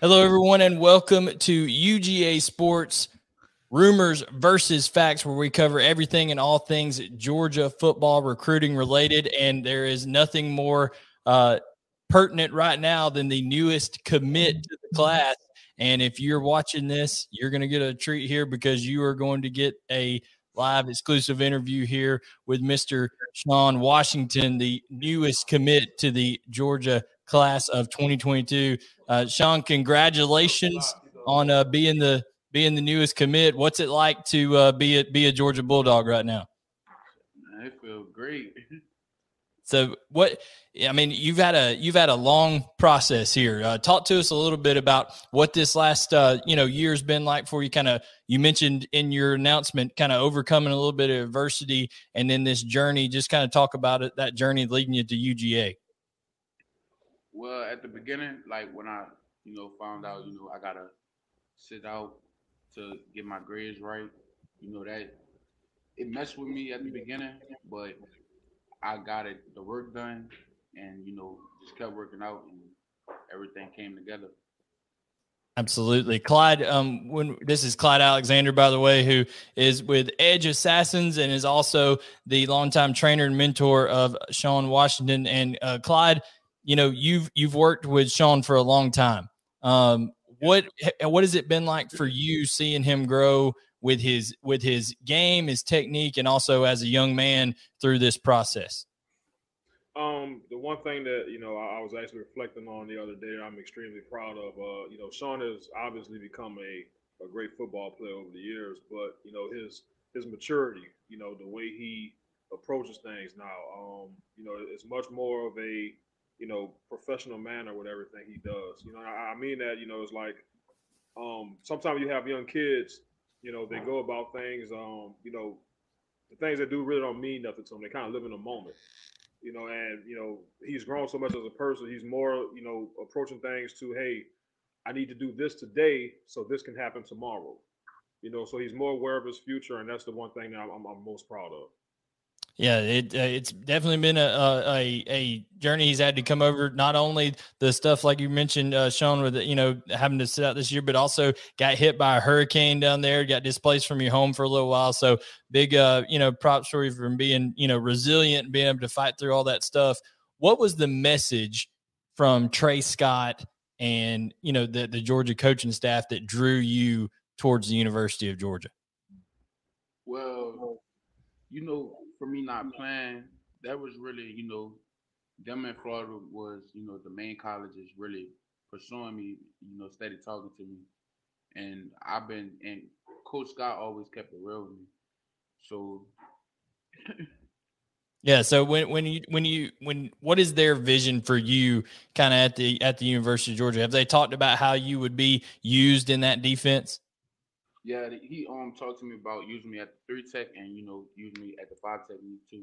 Hello, everyone, and welcome to UGA Sports Rumors versus Facts, where we cover everything and all things Georgia football recruiting related. And there is nothing more uh, pertinent right now than the newest commit to the class. And if you're watching this, you're going to get a treat here because you are going to get a live exclusive interview here with Mr. Shone Washington, the newest commit to the Georgia class of 2022. Uh, Shone, congratulations on uh, being the being the newest commit. What's it like to uh, be a be a Georgia Bulldog right now? I feel great. So what? I mean, you've had a you've had a long process here. Uh, talk to us a little bit about what this last uh, you know year's been like for you. Kind of you mentioned in your announcement, kind of overcoming a little bit of adversity, and then this journey. Just kind of talk about it. That journey leading you to UGA. Well, at the beginning, like when I you know found out, you know I gotta sit out to get my grades right. You know that it messed with me at the beginning, but I got it the work done, and you know just kept working out, and everything came together. Absolutely, Clyde. Um, when this is Clyde Alexander, by the way, who is with Edge Assassins and is also the longtime trainer and mentor of Shone Washington. And uh, Clyde, you know you've you've worked with Shone for a long time. Um, what what has it been like for you seeing him grow with his with his game, his technique, and also as a young man through this process? Um, the one thing that you know I, I was actually reflecting on the other day, I'm extremely proud of. Uh, you know, Shone has obviously become a, a great football player over the years, but you know his his maturity, you know, the way he approaches things now, um, you know, it's much more of a you know professional manner with everything he does. You know, I, mean that you know it's like um, sometimes you have young kids you know, they go about things, um, you know, the things that do really don't mean nothing to them. They kind of live in a moment, you know, and, you know, he's grown so much as a person. He's more, you know, approaching things to, hey, I need to do this today so this can happen tomorrow. You know, so he's more aware of his future, and that's the one thing that I'm, I'm most proud of. Yeah, it uh, it's definitely been a, a a journey he's had to come over. Not only the stuff like you mentioned, uh, Shone, with you know having to sit out this year, but also got hit by a hurricane down there, got displaced from your home for a little while. So big, uh, you know, props for you from being you know resilient, being able to fight through all that stuff. What was the message from Tray Scott and you know the the Georgia coaching staff that drew you towards the University of Georgia? Well, you know, for me not playing, that was really, you know, them in Florida was, you know, the main colleges really pursuing me, you know, steady talking to me. And I've been and Coach Scott always kept it real with me. So Yeah, so when when you when you when what is their vision for you kind of at the at the University of Georgia? Have they talked about how you would be used in that defense? Yeah, he um talked to me about using me at the three tech and you know using me at the five tech too.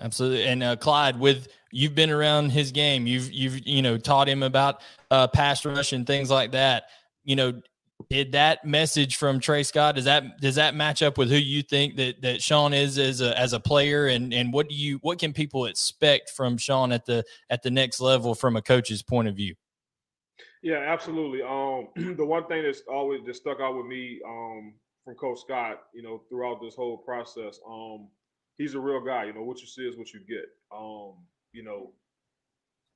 Absolutely, and uh, Clyde, with you've been around his game, you've you've you know taught him about uh, pass rush and things like that. You know, did that message from Tray Scott does that does that match up with who you think that that Shone is as a as a player, and and what do you what can people expect from Shone at the at the next level from a coach's point of view? Yeah, absolutely. Um, the one thing that's always just stuck out with me um, from Coach Scott, you know, throughout this whole process, um, he's a real guy. You know, what you see is what you get. Um, you know,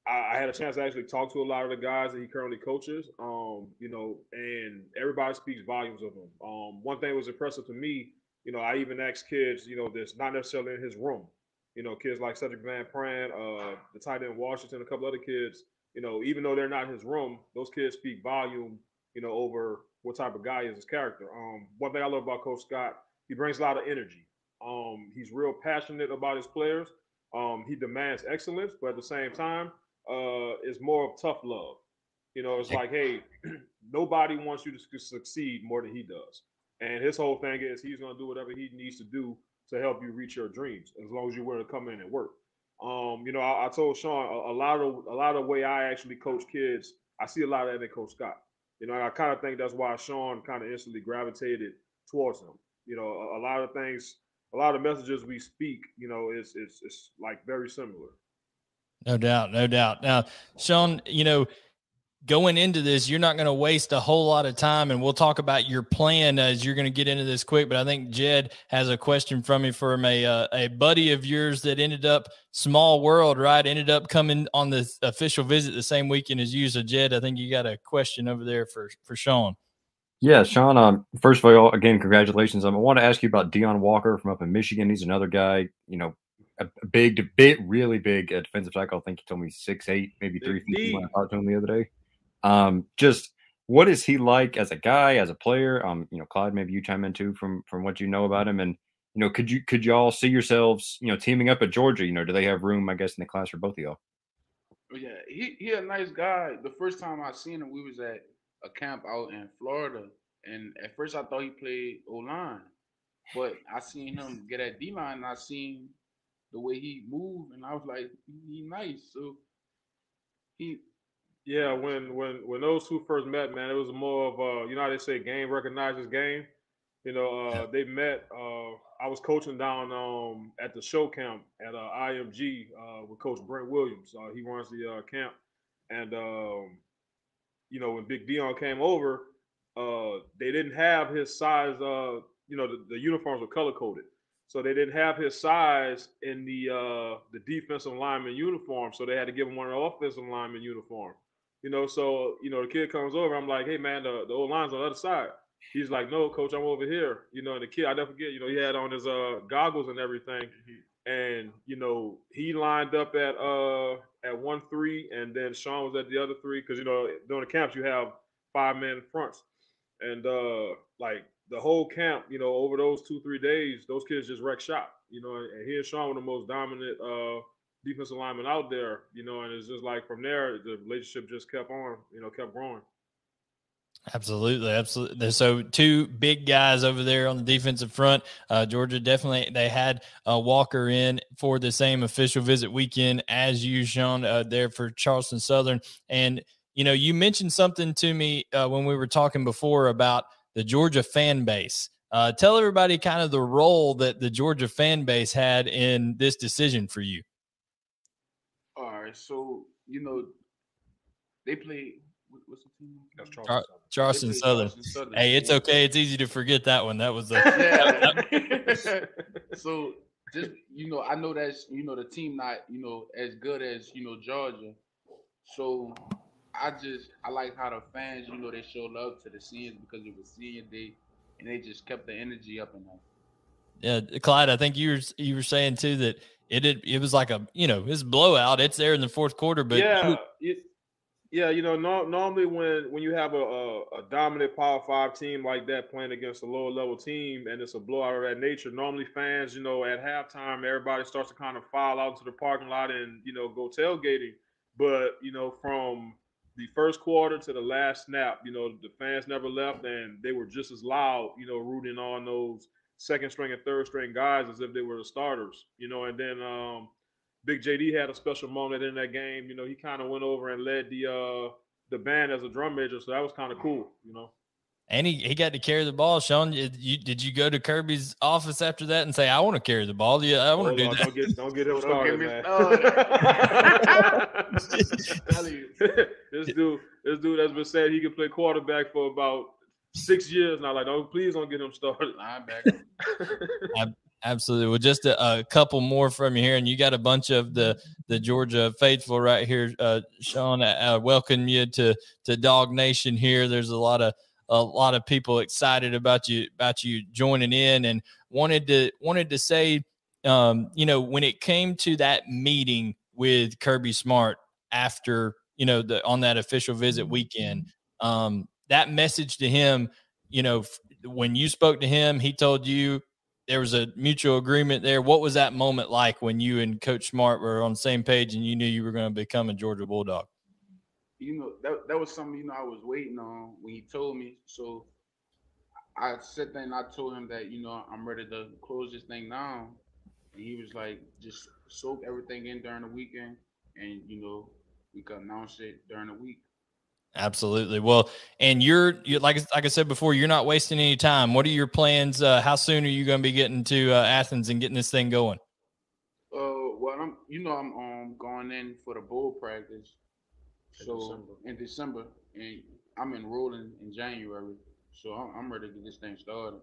I, I, had a chance to actually talk to a lot of the guys that he currently coaches. Um, you know, and everybody speaks volumes of him. Um, one thing was impressive to me, you know, I even asked kids, you know, that's not necessarily in his room. You know, kids like Sedrick Van Pran, uh, the tight end Washington, a couple other kids you know, even though they're not his room, those kids speak volume, you know, over what type of guy is his character. Um, one thing I love about Coach Scott, he brings a lot of energy. Um, he's real passionate about his players. Um, he demands excellence, but at the same time, uh, it's more of tough love. You know, it's like, hey, nobody wants you to succeed more than he does. And his whole thing is he's going to do whatever he needs to do to help you reach your dreams, as long as you're willing to come in and work. Um, you know, I, I told Shone a, a, lot of a lot of way I actually coach kids, I see a lot of that in Coach Scott. You know, I kind of think that's why Shone kind of instantly gravitated towards him. You know, a, a, lot of things, a lot of messages we speak, you know, it's it's it's like very similar. No doubt, no doubt. Now, Shone, you know, going into this, you're not going to waste a whole lot of time, and we'll talk about your plan as you're going to get into this quick. But I think Jed has a question from me from a uh, a buddy of yours that ended up small world, right? Ended up coming on the official visit the same weekend as you. So Jed, I think you got a question over there for for Shone. Yeah, Shone. Um, first of all, again, congratulations. Um, I want to ask you about Deone Walker from up in Michigan. He's another guy, you know, a, big, big, really big uh, defensive tackle. I think he told me six eight, maybe three feet when I talked to him the other day. Um, just what is he like as a guy, as a player? Um, you know, Clyde, maybe you chime in too from from what you know about him, and you know, could you could y'all see yourselves, you know, teaming up at Georgia? You know, do they have room? I guess in the class for both of y'all. Oh, yeah, he he a nice guy. The first time I seen him, we was at a camp out in Florida, and at first I thought he played O line, but I seen him get at D line, and I seen the way he moved, and I was like, he nice. So he yeah, when when when those two first met, man, it was more of uh, you know how they say game recognizes game. You know, uh, they met. Uh, I was coaching down um, at the show camp at uh, IMG uh, with Coach Brent Williams. Uh, he runs the uh, camp, and um, you know when Big Deone came over, uh, they didn't have his size. Uh, you know, the, the uniforms were color coded, so they didn't have his size in the uh, the defensive lineman uniform. So they had to give him one of the offensive lineman uniform. You know, so you know the kid comes over. I'm like, hey man, the the old line's on the other side. He's like, no, coach, I'm over here. You know, and the kid, I never forget. You know, he had on his uh goggles and everything, mm-hmm. and you know he lined up at uh at one three, and then Shone was at the other three because you know during the camps you have five man fronts, and uh like the whole camp, you know, over those two three days, those kids just wrecked shop. You know, and he and Shone were the most dominant uh defensive lineman out there, you know, and it's just like from there, the relationship just kept on, you know, kept growing. Absolutely, absolutely. So two big guys over there on the defensive front. Uh, Georgia definitely they had uh, Walker in for the same official visit weekend as you, Shone, uh, there for Charleston Southern. And you know, you mentioned something to me uh, when we were talking before about the Georgia fan base. Uh, tell everybody kind of the role that the Georgia fan base had in this decision for you right, so you know they play. What's the team? That's Charleston, Charleston Southern. Charleston Southern. Hey, it's okay. It's easy to forget that one. That was the. so just you know, I know that's you know the team not you know as good as you know Georgia. So I just I like how the fans you know they show love to the seniors because it was senior day, and they just kept the energy up in them. Yeah, Clyde, I think you were you were saying too that it it, it was like a you know it's blowout. It's there in the fourth quarter, but yeah, it, yeah. You know, no, normally when when you have a, a, a, dominant Power Five team like that playing against a lower level team, and it's a blowout of that nature, normally fans, you know, at halftime, everybody starts to kind of file out to the parking lot and you know go tailgating. But you know, from the first quarter to the last snap, you know, the fans never left, and they were just as loud, you know, rooting on those second string and third string guys as if they were the starters, you know. And then um, Big JD had a special moment in that game. You know, he kind of went over and led the uh, the band as a drum major, so that was kind of cool, you know. And he, he got to carry the ball. Shone, did you, did you go to Kirby's office after that and say, "I want to carry the ball"? Yeah, I want to do that. Don't get don't get him started, man. this dude, this dude has been saying he can play quarterback for about six years now. Like, oh, please don't get him started. Linebacker. Absolutely. Well, just a, a, couple more from you here, and you got a bunch of the the Georgia faithful right here. Uh, Shone, uh, welcome you to to Dog Nation here. There's a lot of a lot of people excited about you about you joining in, and wanted to wanted to say, um, you know, when it came to that meeting with Kirby Smart after you know the on that official visit weekend, um, that message to him, you know, when you spoke to him, he told you there was a mutual agreement there. What was that moment like when you and Coach Smart were on the same page and you knew you were going to become a Georgia Bulldog? You know, that, that was something, you know, I was waiting on when he told me. So I sat there and I told him that, you know, I'm ready to close this thing down. And he was like, just soak everything in during the weekend and, you know, we could announce it during the week. Absolutely. Well, and you're, you're like like I said before, you're not wasting any time. What are your plans? Uh, how soon are you going to be getting to uh, Athens and getting this thing going? Uh, well, I'm you know I'm um going in for the bull practice, So December. in December, and I'm enrolling in January. So I'm, I'm ready to get this thing started.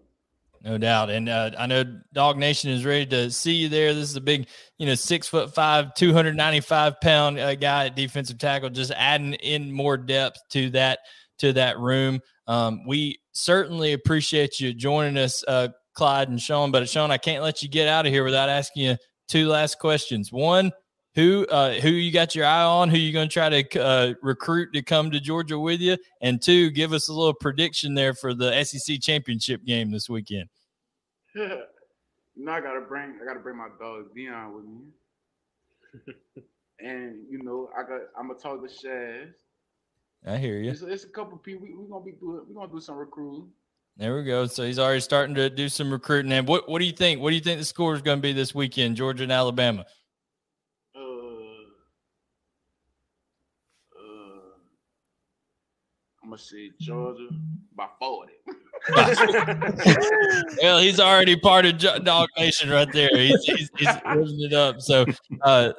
No doubt. And uh, I know Dog Nation is ready to see you there. This is a big, you know, six foot five, 295 pound uh, guy at defensive tackle, just adding in more depth to that, to that room. Um, we certainly appreciate you joining us, uh, Clyde and Shone. But Shone, I can't let you get out of here without asking you two last questions. One, who uh, who you got your eye on? Who you going to try to uh, recruit to come to Georgia with you? And two, give us a little prediction there for the SEC championship game this weekend. you know, I gotta bring I gotta bring my dog Deone with me. and you know, I got I'm gonna talk to Shaz. I hear you. It's, it's a couple people. We, we gonna be doing. We're gonna do some recruiting. There we go. So he's already starting to do some recruiting. And what what do you think? What do you think the score is going to be this weekend, Georgia and Alabama? Uh, uh, Gonna say Georgia by forty. well, he's already part of Dog Nation right there. He's he's, he's it up. So uh,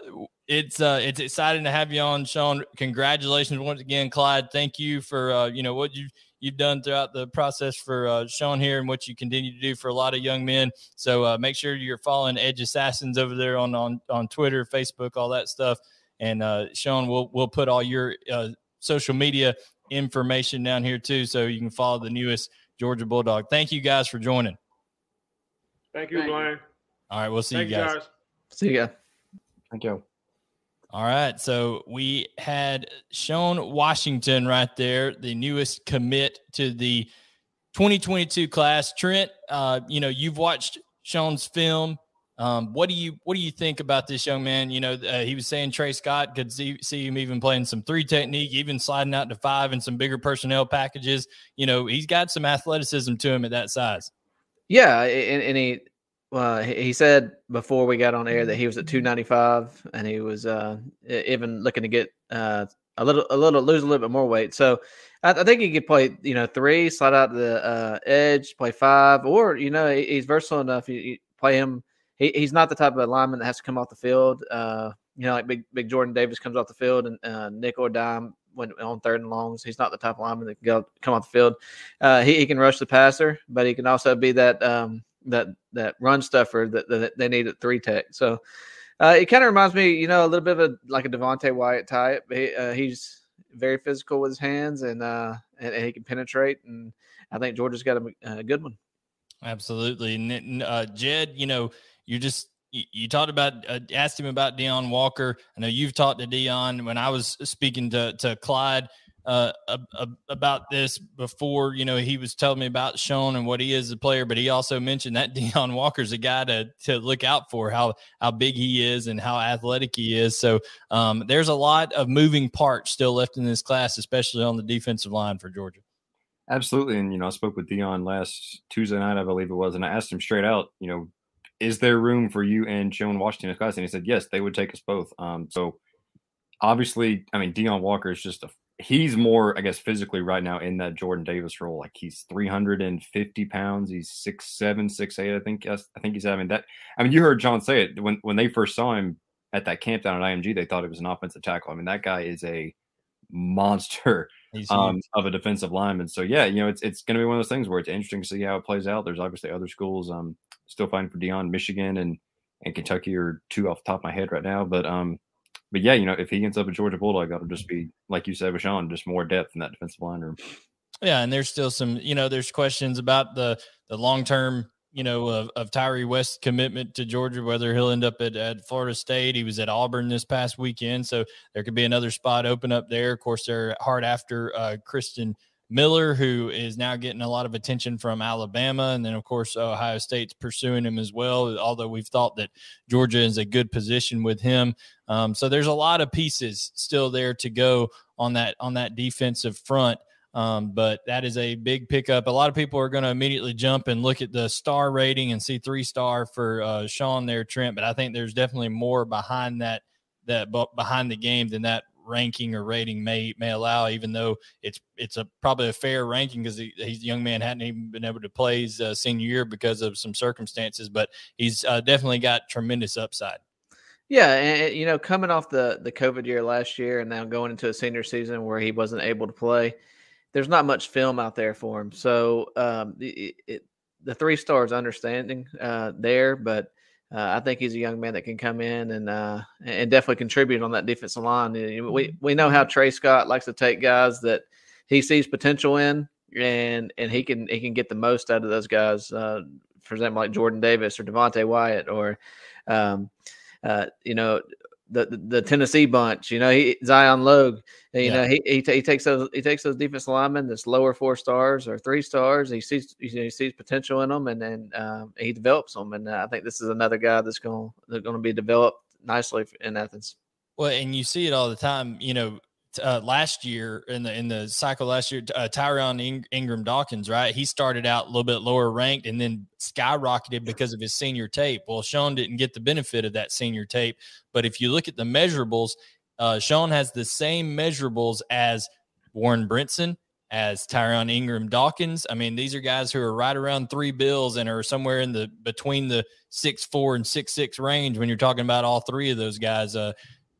it's uh, it's exciting to have you on, Shone. Congratulations once again, Clyde. Thank you for uh, you know what you you've done throughout the process for uh, Shone here and what you continue to do for a lot of young men. So uh, make sure you're following Edge Assassins over there on on on Twitter, Facebook, all that stuff. And uh, Shone, we'll we'll put all your uh, social media information down here too, so you can follow the newest Georgia Bulldog. Thank you guys for joining. Thank you, Thank you. Blaine. All right, we'll see Thank you guys. See you ya. Thank you. All right. So we had Shone Washington right there, the newest commit to the 2022 class. Trent, uh, you know, you've watched Shone's film. Um, what do you what do you think about this young man? You know, uh, he was saying Tray Scott could see see him even playing some three technique, even sliding out to five and some bigger personnel packages. You know, he's got some athleticism to him at that size. Yeah, and, and he uh, he said before we got on air that he was at 295 and he was uh, even looking to get uh, a little a little lose a little bit more weight. So I, I think he could play you know three, slide out the uh, edge, play five, or you know he- he's versatile enough. You, you play him. He, he's not the type of lineman that has to come off the field. Uh, you know, like big big Jordan Davis comes off the field and uh, nickel or dime when on third and longs. He's not the type of lineman that can go come off the field. Uh, he, he can rush the passer, but he can also be that um, that that run stuffer that, that they need at three tech. So uh, it kind of reminds me, you know, a little bit of a like a Devonte Wyatt type. He, uh, he's very physical with his hands and, uh, and and he can penetrate. And I think Georgia's got a, a good one. Absolutely. And uh, Jed, you know, you just you, talked about uh, asked him about Deone Walker. I know you've talked to Deone when I was speaking to to Clyde uh, ab- ab- about this before. You know, he was telling me about Shone and what he is a player, but he also mentioned that Deone Walker's a guy to to look out for how how big he is and how athletic he is. So um, there's a lot of moving parts still left in this class, especially on the defensive line for Georgia. Absolutely. And, you know, I spoke with Deone last Tuesday night, I believe it was, and I asked him straight out, you know, is there room for you and Shone Washington in class? And he said, yes, they would take us both. Um, so obviously, I mean, Deone Walker is just a, he's more, I guess, physically right now in that Jordan Davis role. Like he's 350 pounds. He's six, seven, six, eight. I think, I think he's having that. I mean, you heard Shone say it when, when they first saw him at that camp down at IMG, they thought it was an offensive tackle. I mean, that guy is a monster um, of a defensive lineman. So yeah, you know, it's it's going to be one of those things where it's interesting to see how it plays out. There's obviously other schools um still fighting for Deone, Michigan and and Kentucky are two off the top of my head right now. But um, but yeah, you know, if he ends up at Georgia Bulldog, that'll just be like you said with Shone, just more depth in that defensive line room. Yeah, and there's still some, you know, there's questions about the the long term, you know, of, of Tyre West's commitment to Georgia, whether he'll end up at, at Florida State. He was at Auburn this past weekend, so there could be another spot open up there. Of course, they're hard after uh, Christen Miller, who is now getting a lot of attention from Alabama, and then of course Ohio State's pursuing him as well. Although we've thought that Georgia is a good position with him, um, so there's a lot of pieces still there to go on that on that defensive front. Um, but that is a big pickup. A lot of people are going to immediately jump and look at the star rating and see three star for uh, Shone there, Trent. But I think there's definitely more behind that that behind the game than that ranking or rating may may allow. Even though it's it's a probably a fair ranking because he, he's a young man hadn't even been able to play his uh, senior year because of some circumstances. But he's uh, definitely got tremendous upside. Yeah, and you know, coming off the the COVID year last year, and now going into a senior season where he wasn't able to play, there's not much film out there for him. So um, it, it, the three stars understanding uh, there, but uh, I think he's a young man that can come in and uh, and definitely contribute on that defensive line. We we know how Tray Scott likes to take guys that he sees potential in, and and he can he can get the most out of those guys. Uh, for example, like Jordan Davis or Devonte Wyatt or um, uh, you know, the, the, the Tennessee bunch. You know, he, Zion Logue. You yeah. know, he he, t- he, takes those he takes those defense linemen that's lower four stars or three stars. He sees you know, he sees potential in them, and then um, he develops them. And uh, I think this is another guy that's going that's going to be developed nicely in Athens. Well, and you see it all the time. You know, uh, last year in the in the cycle last year, uh, Tyrion In- Ingram Dawkins, right? He started out a little bit lower ranked and then skyrocketed because of his senior tape. Well, Shone didn't get the benefit of that senior tape, but if you look at the measurables, uh, Shone has the same measurables as Warren Brinson, as Tyrion Ingram Dawkins. I mean, these are guys who are right around three bills and are somewhere in the between the six four and six six range when you're talking about all three of those guys. Uh,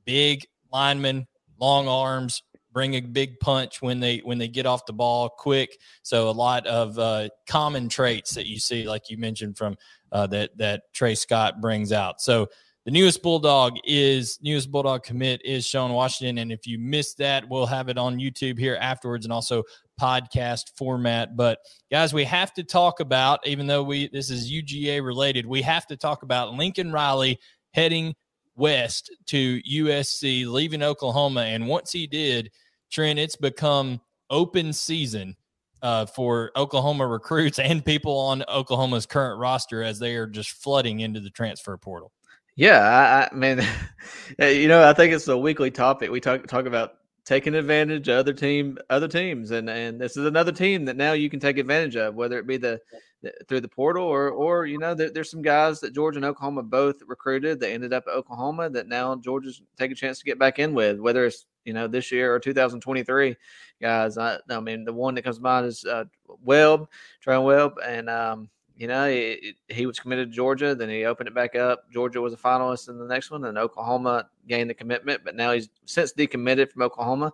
big linemen long arms, bring a big punch when they when they get off the ball quick. So a lot of uh, common traits that you see, like you mentioned, from uh, that that Tray Scott brings out. So the newest Bulldog is newest Bulldog commit is Shone Washington, and if you missed that, we'll have it on YouTube here afterwards, and also podcast format. But guys, we have to talk about, even though we this is UGA related, we have to talk about Lincoln Riley heading west to USC, leaving Oklahoma. And once he did, Trent, it's become open season uh, for Oklahoma recruits and people on Oklahoma's current roster as they are just flooding into the transfer portal. Yeah, I, I mean, you know, I think it's a weekly topic. We talk talk about taking advantage of other team other teams and and this is another team that now you can take advantage of whether it be the, the through the portal or or you know there, there's some guys that Georgia and Oklahoma both recruited that ended up at Oklahoma that now Georgia's take a chance to get back in with whether it's you know this year or 2023 guys I, I mean the one that comes to mind is uh, Webb Treyaun Webb and um you know, he, he was committed to Georgia. Then he opened it back up. Georgia was a finalist in the next one, and Oklahoma gained the commitment. But now he's since decommitted from Oklahoma.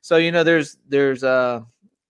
So you know, there's there's uh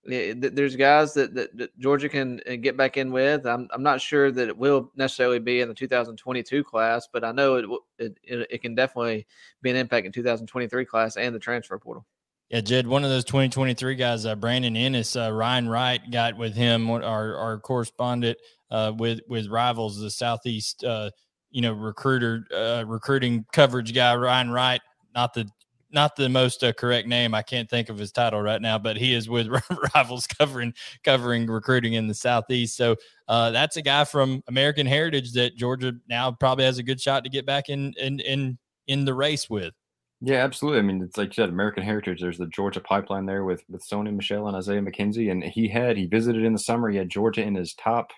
there's guys that, that, that, Georgia can uh, get back in with. I'm, I'm not sure that it will necessarily be in the 2022 class, but I know it, it, it, can definitely be an impact in 2023 class and the transfer portal. Yeah, Jed, one of those 2023 guys, uh, Brandon Inniss, uh, Ryan Wright got with him, our, our correspondent uh, with, with Rivals, the Southeast, uh, you know, recruiter, uh, recruiting coverage guy, Ryan Wright, not the not the most uh, correct name. I can't think of his title right now, but he is with Rivals covering covering recruiting in the Southeast. So that's a guy from American Heritage that Georgia now probably has a good shot to get back in in in, in the race with. Yeah, absolutely. I mean, it's like you said, American Heritage. There's the Georgia pipeline there with with Sony Michel and Isaiah McKenzie, and he had he visited in the summer. He had Georgia in his top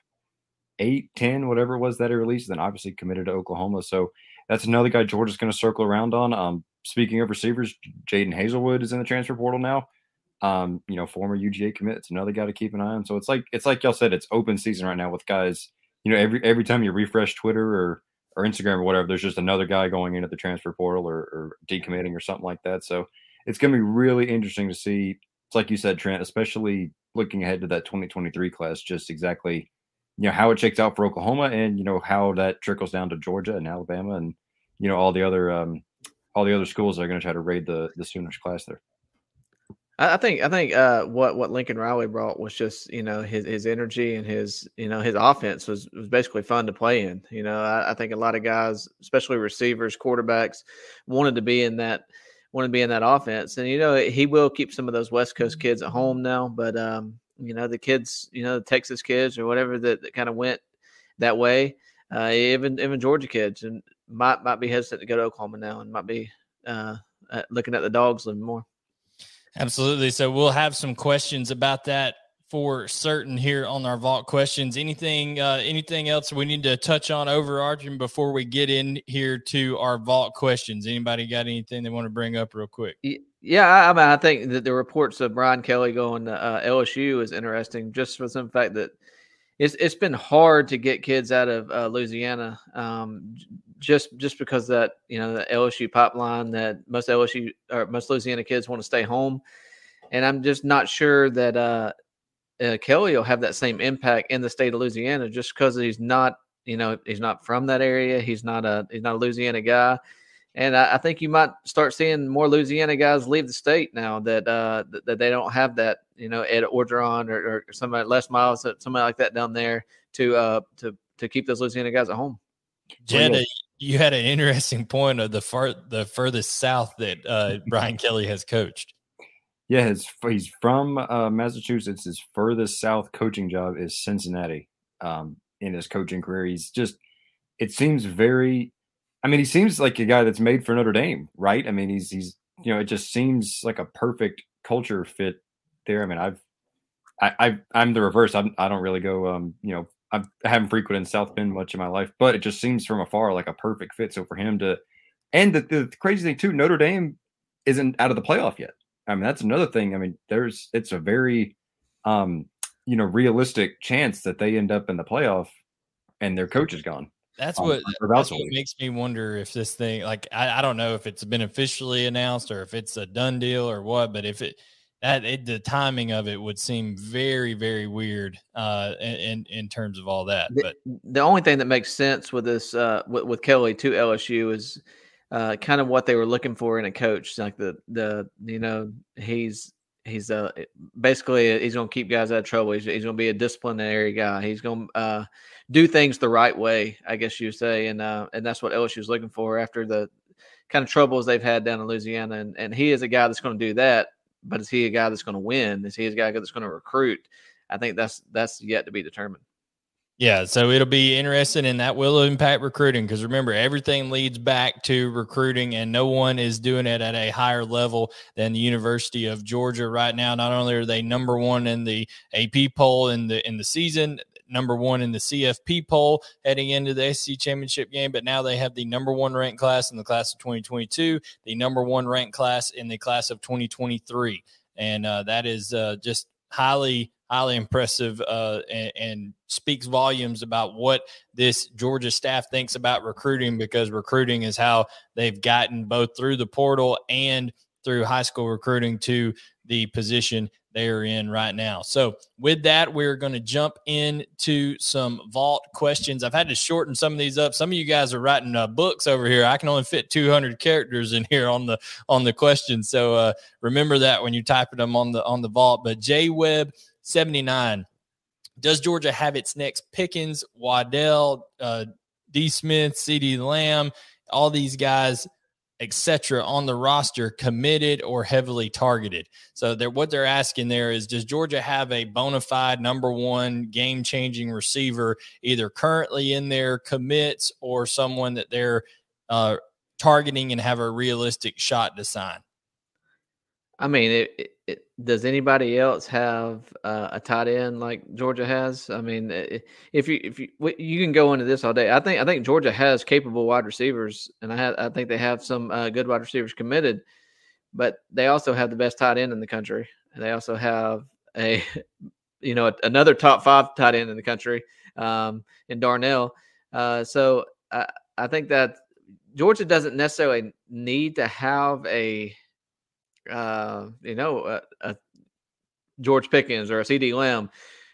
eight, ten, whatever it was that he released. Then obviously committed to Oklahoma. So that's another guy Georgia's going to circle around on. Um, speaking of receivers, Jadon Haselwood is in the transfer portal now. Um, you know, former UGA commit. It's another guy to keep an eye on. So it's like it's like y'all said, it's open season right now with guys. You know, every every time you refresh Twitter or or Instagram or whatever, there's just another guy going into the transfer portal or, or decommitting or something like that. So it's going to be really interesting to see. It's like you said, Trent, especially looking ahead to that 2023 class, just exactly you know how it shakes out for Oklahoma and you know how that trickles down to Georgia and Alabama and you know all the other um, all the other schools are going to try to raid the the Sooners class there. I think I think uh, what what Lincoln Riley brought was just you know his his energy and his you know his offense was was basically fun to play in. You know, I, I think a lot of guys, especially receivers, quarterbacks, wanted to be in that wanted to be in that offense. And you know, he will keep some of those West Coast kids at home now, but um, you know, the kids, you know, the Texas kids or whatever that, that kind of went that way, uh, even even Georgia kids, and might might be hesitant to go to Oklahoma now, and might be uh, looking at the dogs a little more. Absolutely. So we'll have some questions about that for certain here on our vault questions. Anything, uh, anything else we need to touch on overarching before we get in here to our vault questions? Anybody got anything they want to bring up real quick? Yeah, I, mean, I think that the reports of Brian Kelly going to uh, LSU is interesting, just for some fact that it's it's been hard to get kids out of uh, Louisiana, um, just just because that you know the LSU pipeline that most LSU or most Louisiana kids want to stay home, and I'm just not sure that uh, uh, Kelly will have that same impact in the state of Louisiana just because he's not you know he's not from that area, he's not a he's not a Louisiana guy. And I, I think you might start seeing more Louisiana guys leave the state now that uh, that, that they don't have that, you know, Ed Orgeron or, or somebody Les Miles, somebody like that down there to uh, to to keep those Louisiana guys at home. Jed, you had an interesting point of the far the furthest south that uh, Brian Kelly has coached. Yeah, his, he's from uh, Massachusetts. His furthest south coaching job is Cincinnati. Um, in his coaching career, he's just it seems very I mean, he seems like a guy that's made for Notre Dame, right? I mean, he's he's you know, it just seems like a perfect culture fit there. I mean, I've I, I am the reverse. I'm, I don't really go. Um, you know, I've, I haven't frequented South Bend much in my life, but it just seems from afar like a perfect fit. So for him to, and the, the crazy thing too, Notre Dame isn't out of the playoff yet. I mean, that's another thing. I mean, there's it's a very, um, you know, realistic chance that they end up in the playoff, and their coach is gone. That's what, that's what makes me wonder if this thing, like, I, I, don't know if it's been officially announced or if it's a done deal or what, but if it, that it, the timing of it would seem very, very weird uh, in in terms of all that. But the, the only thing that makes sense with this uh, with, with Kelly to LSU is uh, kind of what they were looking for in a coach. Like the the you know he's he's uh basically he's going to keep guys out of trouble. He's, he's going to be a disciplinary guy. He's going to uh, do things the right way, I guess you say, and uh, and that's what LSU is looking for after the kind of troubles they've had down in Louisiana. And and he is a guy that's going to do that. But is he a guy that's going to win? Is he a guy that's going to recruit? I think that's that's yet to be determined. Yeah, so it'll be interesting and that will impact recruiting because remember, everything leads back to recruiting, and no one is doing it at a higher level than the University of Georgia right now. Not only are they number one in the AP poll in the in the season, number one in the CFP poll heading into the SEC championship game, but now they have the number one ranked class in the class of 2022, the number one ranked class in the class of 2023. And uh, that is uh, just highly highly impressive uh, and, and, speaks volumes about what this Georgia staff thinks about recruiting because recruiting is how they've gotten both through the portal and through high school recruiting to the position they are in right now. So, with that, we're going to jump into some vault questions. I've had to shorten some of these up. Some of you guys are writing uh, books over here. I can only fit 200 characters in here on the on the questions. So, uh, remember that when you're typing them on the on the vault. But J Webb 79. Does Georgia have its next Pickens, Waddell, uh, D. Smith, CeeDee Lamb, all these guys, etc., on the roster committed or heavily targeted? So they're, what they're asking there is, does Georgia have a bona fide number one game changing receiver, either currently in their commits or someone that they're uh, targeting and have a realistic shot to sign? I mean, it, it, does anybody else have uh, a tight end like Georgia has? I mean, if you if you you can go into this all day. I think I think Georgia has capable wide receivers, and I have, I think they have some uh, good wide receivers committed, but they also have the best tight end in the country, and they also have a you know another top five tight end in the country um, in Darnell. Uh, so I, I think that Georgia doesn't necessarily need to have a uh, you know, a, a George Pickens or a CeeDee Lamb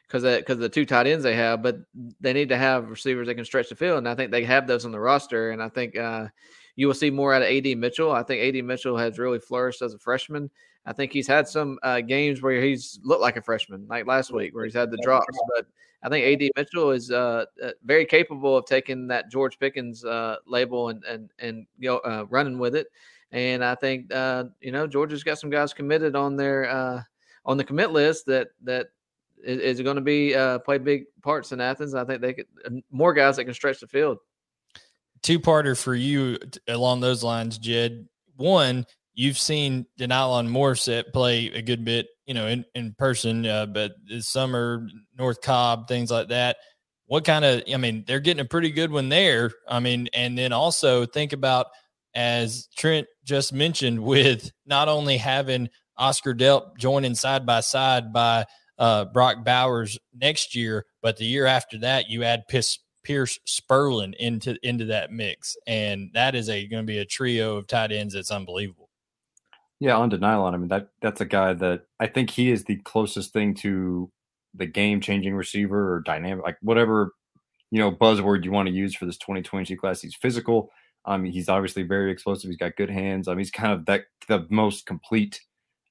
because because the two tight ends they have, but they need to have receivers that can stretch the field, and I think they have those on the roster. And I think uh, you will see more out of AD Mitchell. I think AD Mitchell has really flourished as a freshman. I think he's had some uh, games where he's looked like a freshman, like last week where he's had the drops. But I think AD Mitchell is uh, uh, very capable of taking that George Pickens uh, label and and and go, uh, running with it. And I think uh, you know Georgia's got some guys committed on their uh, on the commit list that that is, is going to be uh, play big parts in Athens. I think they could uh, more guys that can stretch the field. Two parter for you along those lines, Jed. One, you've seen De'Nylon Morrissette play a good bit, you know, in, in person, uh, but this summer, North Cobb, things like that. What kind of, I mean, they're getting a pretty good one there. I mean, and then also think about – as Trent just mentioned, with not only having Oscar Delp joining side by side by uh, Brock Bowers next year, but the year after that, you add Pierce, Pierce Spurlin into into that mix, and that is a going to be a trio of tight ends that's unbelievable. Yeah, on to. I mean that that's a guy that I think he is the closest thing to the game changing receiver or dynamic, like whatever you know buzzword you want to use for this 2022 class. He's physical. Um, he's obviously very explosive. He's got good hands. Um, he's kind of that the most complete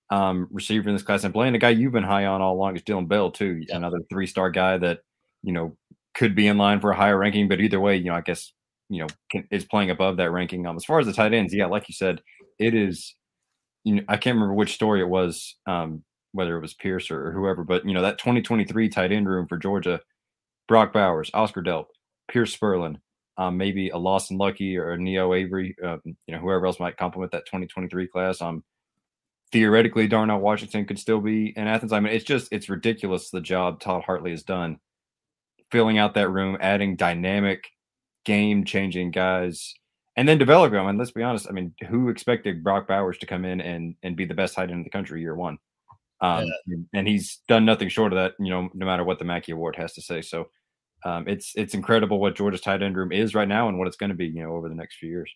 um, receiver in this class. And Blaine, the guy you've been high on all along is Dillon Bell too. Yeah. Another three star guy that you know could be in line for a higher ranking, but either way, you know, I guess you know can, is playing above that ranking. Um, as far as the tight ends, yeah, like you said, it is. You know, I can't remember which story it was, um, whether it was Pierce or, or whoever, but you know that 2023 tight end room for Georgia, Brock Bowers, Oscar Delp, Pierce Spurlin, um, maybe a Lawson Luckie or a Neo Avery, uh, you know, whoever else might complement that 2023 class. Um, theoretically, Darnell Washington could still be in Athens. I mean, it's just it's ridiculous the job Todd Hartley has done, filling out that room, adding dynamic, game changing guys, and then developing them. And let's be honest, I mean, who expected Brock Bowers to come in and and be the best tight end in the country year one? Um, yeah. and he's done nothing short of that, you know, no matter what the Mackey Award has to say. So um, it's it's incredible what Georgia's tight end room is right now and what it's going to be, you know, over the next few years.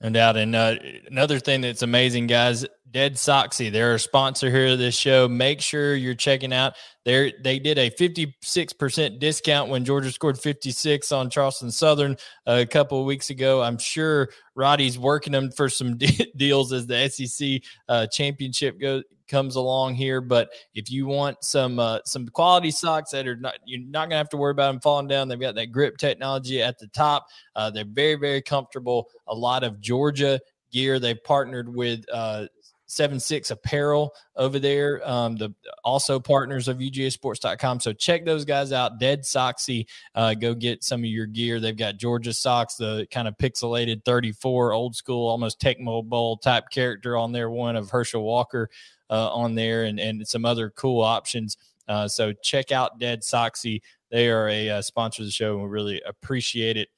No doubt. And uh, another thing that's amazing, guys, Dead Soxy, they're a sponsor here of this show. Make sure you're checking out. They they did a 56% discount when Georgia scored 56 on Charleston Southern a couple of weeks ago. I'm sure Roddy's working them for some deals as the SEC uh, championship goes comes along here. But if you want some uh, some quality socks that are not you're not gonna have to worry about them falling down. They've got that grip technology at the top. Uh, they're very very comfortable. A lot of Georgia gear. They've partnered with uh, seven six apparel over there um, the also partners of ugasports.com so check those guys out dead soxy uh, go get some of your gear they've got georgia socks the kind of pixelated 34 old school almost tecmo bowl type character on there one of herschel walker uh, on there and, and some other cool options. Uh, so check out Dead Soxy. They are a uh, sponsor of the show and we really appreciate it.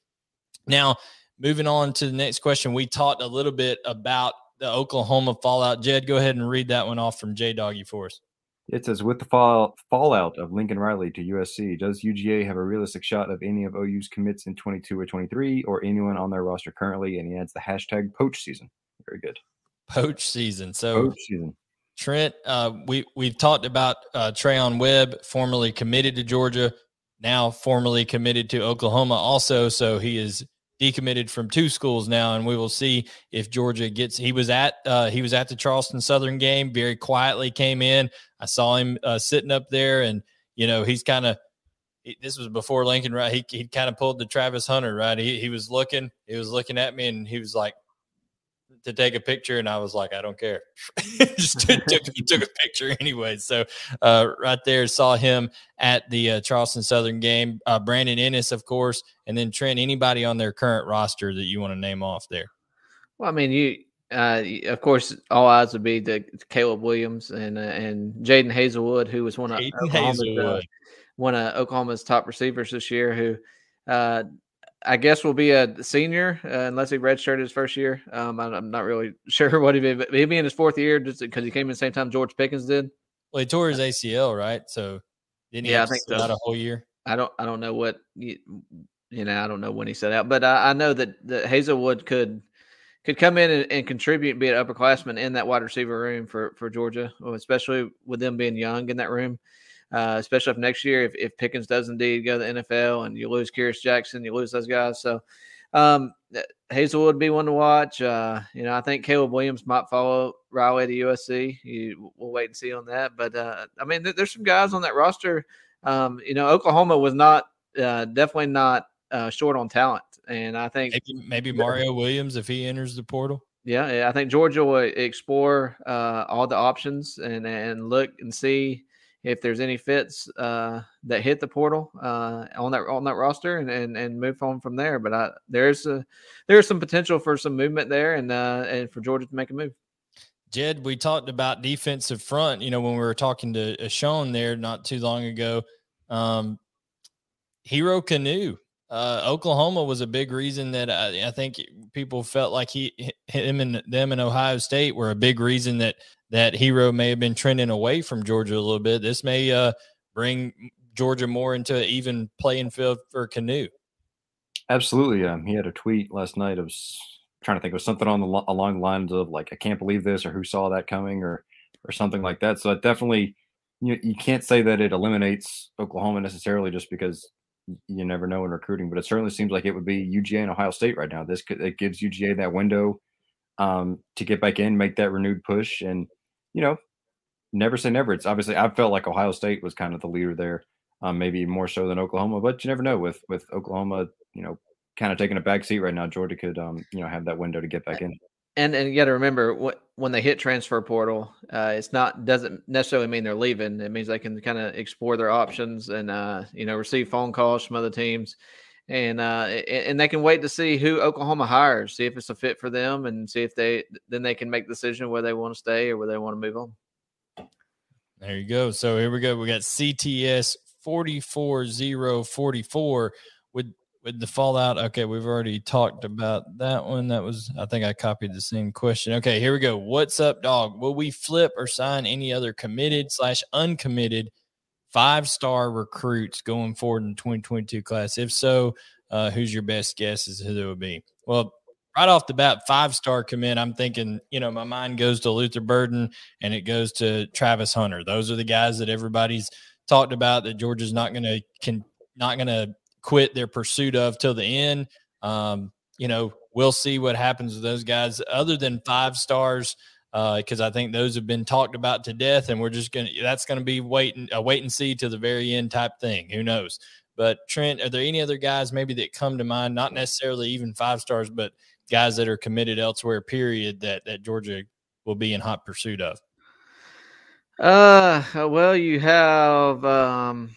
Now, moving on to the next question, we talked a little bit about the Oklahoma fallout. Jed, go ahead and read that one off from J Doggy for us. It says, with the fall, fallout of Lincoln Riley to USC, does UGA have a realistic shot of any of OU's commits in 22 or 23 or anyone on their roster currently? And he adds the hashtag poach season. Very good. Poach season. So poach season. Trent, uh, we we've talked about uh, Treyaun Webb, formerly committed to Georgia, now formally committed to Oklahoma, also. So he is decommitted from two schools now, and we will see if Georgia gets. He was at uh, he was at the Charleston Southern game, very quietly came in. I saw him uh, sitting up there, and you know he's kind of. This was before Lincoln, right? He he kind of pulled the Travis Hunter, right? He he was looking, he was looking at me, and he was like, to take a picture, and I was like, I don't care. Just took, took, a picture anyway. So uh, right there, saw him at the uh, Charleston Southern game. Uh, Brandon Inniss, of course, and then Trent. Anybody on their current roster that you want to name off there? Well, I mean, you uh, of course, all eyes would be to Caleb Williams and uh, and Jadon Haselwood, who was one of Oklahoma's, uh, one of Oklahoma's top receivers this year. Who uh, I guess will be a senior uh, unless he redshirted his first year. Um, I, am not really sure what he be, but he'll be in his fourth year just because he came in the same time George Pickens did. Well, he tore his ACL, right? So didn't he? Yeah, I think so. Not a whole year. I don't. I don't know what you, you know. I don't know when he set out, but I, I know that that Haselwood could could come in and, and, contribute and be an upperclassman in that wide receiver room for for Georgia, especially with them being young in that room uh, especially if next year, if, if Pickens does indeed go to the NFL and you lose Kearis Jackson, you lose those guys. So um, Hazel would be one to watch. Uh, you know, I think Caleb Williams might follow Riley to USC. You, we'll wait and see on that. But uh, I mean, there's some guys on that roster. Um, you know, Oklahoma was not uh, definitely not uh, short on talent, and I think maybe, maybe Mario Williams if he enters the portal. Yeah, I think Georgia will explore uh, all the options and and look and see if there's any fits uh, that hit the portal uh, on that on that roster and, and and move on from there. But I, there's a there's some potential for some movement there and uh, and for Georgia to make a move. Jed, we talked about defensive front. You know when we were talking to uh, Shone there not too long ago. Um, Hero Kanu, uh, Oklahoma was a big reason that I, I, think people felt like he, him, and them in Ohio State were a big reason that that Hero may have been trending away from Georgia a little bit. This may uh, bring Georgia more into even playing field for Kanu. Absolutely. Um, he had a tweet last night of trying to think of something on the along the lines of like, "I can't believe this," or "Who saw that coming," or or something like that. So it definitely, you you can't say that it eliminates Oklahoma necessarily just because you never know in recruiting, but it certainly seems like it would be UGA and Ohio State right now. This it gives UGA that window um, to get back in, make that renewed push, and you know, never say never. It's obviously I felt like Ohio State was kind of the leader there, um, maybe more so than Oklahoma, but you never know with with Oklahoma, you know, kind of taking a back seat right now. Georgia could, um, you know, have that window to get back in. And and you got to remember what when they hit transfer portal, uh, it's not doesn't necessarily mean they're leaving. It means they can kind of explore their options and uh, you know receive phone calls from other teams, and uh, and they can wait to see who Oklahoma hires, see if it's a fit for them, and see if they then they can make the decision where they want to stay or where they want to move on. There you go. So here we go. We got CTS forty four zero forty four with with the fallout. Okay, we've already talked about that one. That was, I think I copied the same question. Okay, here we go. What's up, dog? Will we flip or sign any other committed slash uncommitted five star recruits going forward in 2022 class? If so, uh, who's your best guess as who there would be? Well, right off the bat, five star commit, I'm thinking, you know, my mind goes to Luther Burden and it goes to Travis Hunter. Those are the guys that everybody's talked about that Georgia's not going to can not going to quit their pursuit of till the end. Um, you know, we'll see what happens with those guys. Other than five stars, because uh, I think those have been talked about to death, and we're just gonna that's gonna be waiting a wait and see to the very end type thing. Who knows? But Trent, are there any other guys maybe that come to mind? Not necessarily even five stars, but guys that are committed elsewhere. Period. That that Georgia will be in hot pursuit of. Uh, well, you have um,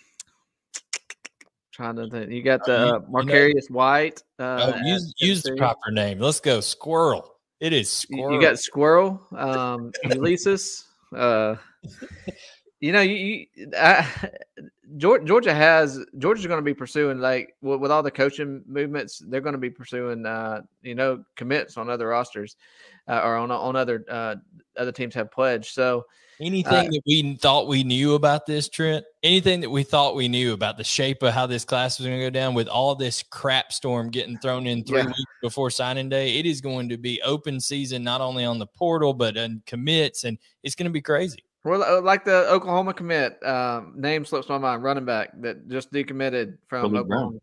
trying to think. You got the uh, Marquarius White. Uh, oh, use use the proper name. Let's go. Squirrel. It is squirrel. You got Squirrel. Um, Ulysses. uh, you know, you, you I, Georgia has Georgia's going to be pursuing like with, with, all the coaching movements, they're going to be pursuing uh, you know commits on other rosters uh, or on on other uh, other teams have pledged. So Anything uh, that we thought we knew about this, Trent? Anything that we thought we knew about the shape of how this class was going to go down with all this crap storm getting thrown in three yeah. weeks before signing day? It is going to be open season, not only on the portal, but on commits, and it's going to be crazy. Well, uh, like the Oklahoma commit, um, name slips my mind, running back that just decommitted from Raleek Oklahoma. Brown.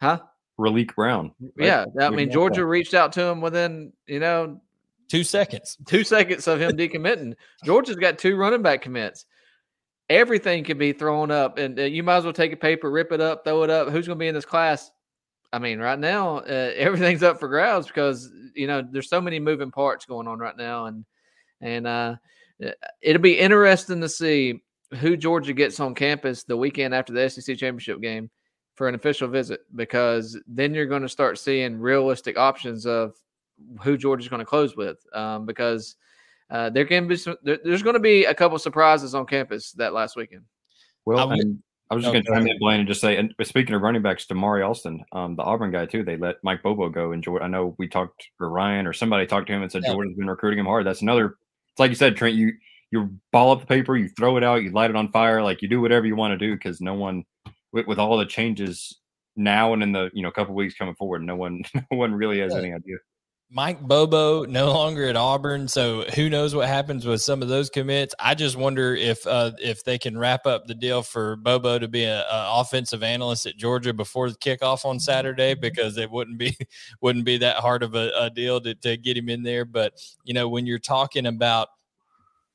Huh? Raleek Brown. Right? Yeah. I mean, Georgia reached out to him within, you know, Two seconds. Two seconds of him decommitting. Georgia's got two running back commits. Everything can be thrown up, and uh, you might as well take a paper, rip it up, throw it up. Who's going to be in this class? I mean, right now, uh, everything's up for grabs because you know there's so many moving parts going on right now, and and uh it'll be interesting to see who Georgia gets on campus the weekend after the SEC championship game for an official visit because then you're going to start seeing realistic options of who Georgia's going to close with um, because uh, there can be some, there, there's going to be a couple surprises on campus that last weekend. Well, I, would, I was just going to chime in, Blaine, and just say, and speaking of running backs, Damari Alston, um, the Auburn guy too, they let Mike Bobo go. And Georgia, I know we talked or Ryan or somebody talked to him and said yeah. Jordan's been recruiting him hard. That's another. It's like you said, Trent. You you ball up the paper, you throw it out, you light it on fire, like you do whatever you want to do because no one, with, with all the changes now and in the you know couple weeks coming forward, no one no one really has yeah. any idea. Mike Bobo no longer at Auburn, so who knows what happens with some of those commits. I just wonder if uh, if they can wrap up the deal for Bobo to be an offensive analyst at Georgia before the kickoff on Saturday, because it wouldn't be wouldn't be that hard of a, a deal to, to get him in there. But you know, when you're talking about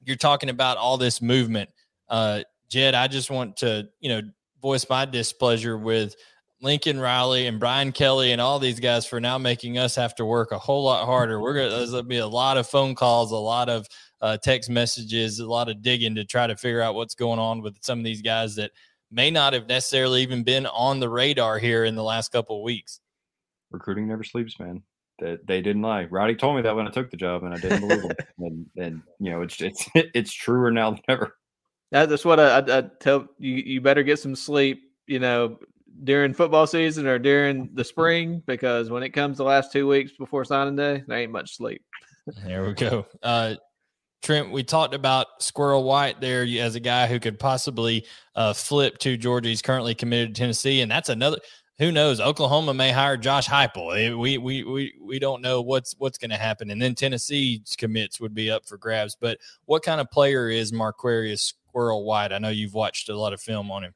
you're talking about all this movement, uh, Jed, I just want to you know voice my displeasure with Lincoln Riley and Brian Kelly and all these guys for now making us have to work a whole lot harder. We're gonna there's gonna be a lot of phone calls, a lot of uh, text messages, a lot of digging to try to figure out what's going on with some of these guys that may not have necessarily even been on the radar here in the last couple of weeks. Recruiting never sleeps, man. That they, they didn't lie. Rowdy told me that when I took the job, and I didn't believe him. And, and you know, it's it's it's truer now than ever. That's what I, I, I tell you. You better get some sleep. You know, during football season or during the spring because when it comes the last two weeks before signing day, there ain't much sleep. there we go. Uh, Trent, we talked about Squirrel White there as a guy who could possibly uh, flip to Georgia. He's currently committed to Tennessee, and that's another. Who knows? Oklahoma may hire Josh Heupel. Eh, we we we we don't know what's what's going to happen, and then Tennessee's commits would be up for grabs. But what kind of player is Marquarius Squirrel White? I know you've watched a lot of film on him.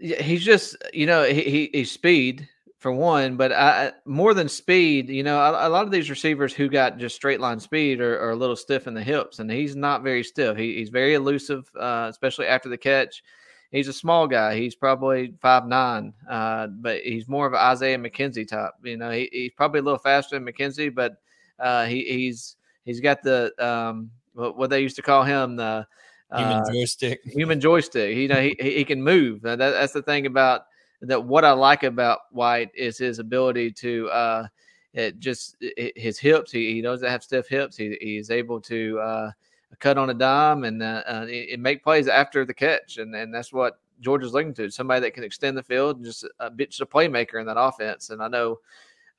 He's just you know he, he he's speed for one, but I, more than speed, you know, a, a, lot of these receivers who got just straight line speed are, are, a little stiff in the hips, and he's not very stiff. He, he's very elusive, uh, especially after the catch. He's a small guy. He's probably five nine, uh, but he's more of an Isaiah McKenzie type. You know, he, he's probably a little faster than McKenzie, but uh, he, he's he's got the um, what, what they used to call him the human uh, joystick. Human joystick. You know, he he can move. That, that's the thing about that what I like about White is his ability to uh, it just his hips. He, he doesn't have stiff hips. He he's able to uh, cut on a dime and uh, uh, it, make plays after the catch, and and that's what Georgia's looking to somebody that can extend the field and just a bit a playmaker in that offense. And I know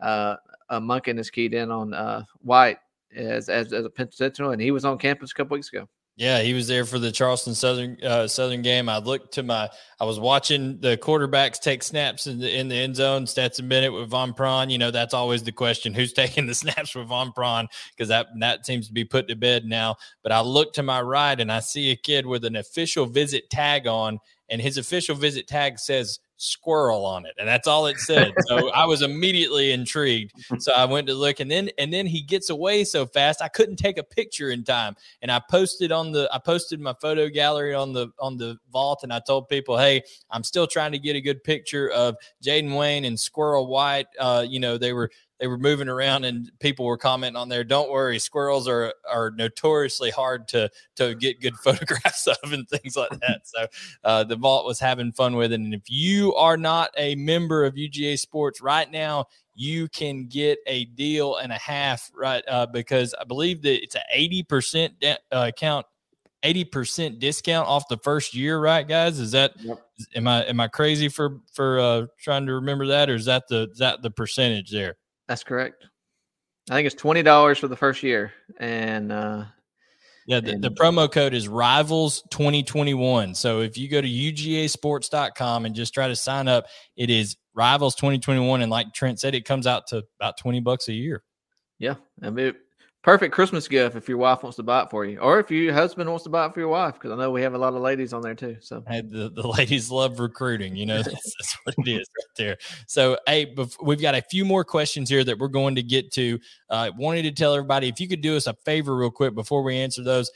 uh, Monken is keyed in on uh, White as, as as a potential, and he was on campus a couple weeks ago. Yeah, he was there for the Charleston Southern uh, Southern game. I looked to my, I was watching the quarterbacks take snaps in the in the end zone. Stetson Bennett with Van Pran. You know, that's always the question: who's taking the snaps with Van Pran? Because that that seems to be put to bed now. But I look to my right and I see a kid with an official visit tag on, and his official visit tag says squirrel on it and that's all it said. So i was immediately intrigued. So i went to look and then and then he gets away so fast i couldn't take a picture in time. And i posted on the i posted my photo gallery on the on the vault and i told people hey i'm still trying to get a good picture of jaden wayne and squirrel white. Uh you know they were they were moving around and people were commenting on there. Don't worry, squirrels are are notoriously hard to to get good photographs of and things like that. So uh, the vault was having fun with it. And if you are not a member of UGA Sports right now, you can get a deal and a half, right? Uh, because I believe that it's an eighty percent uh, count 80% discount off the first year, right, guys? Is that yep. am I am I crazy for for uh trying to remember that or is that the is that the percentage there? That's correct. I think it's twenty dollars for the first year, and uh, yeah, the, and, the promo code is Rivals twenty twenty one. So if you go to UGASports.com and just try to sign up, it is Rivals twenty twenty one, and like Trent said, it comes out to about twenty bucks a year. Yeah, I mean, perfect Christmas gift if your wife wants to buy it for you, or if your husband wants to buy it for your wife, because I know we have a lot of ladies on there too. So hey, the, the ladies love recruiting, you know, that's, that's what it is right there. So hey, we've got a few more questions here that we're going to get to. Uh, wanted to tell everybody if you could do us a favor real quick before we answer those.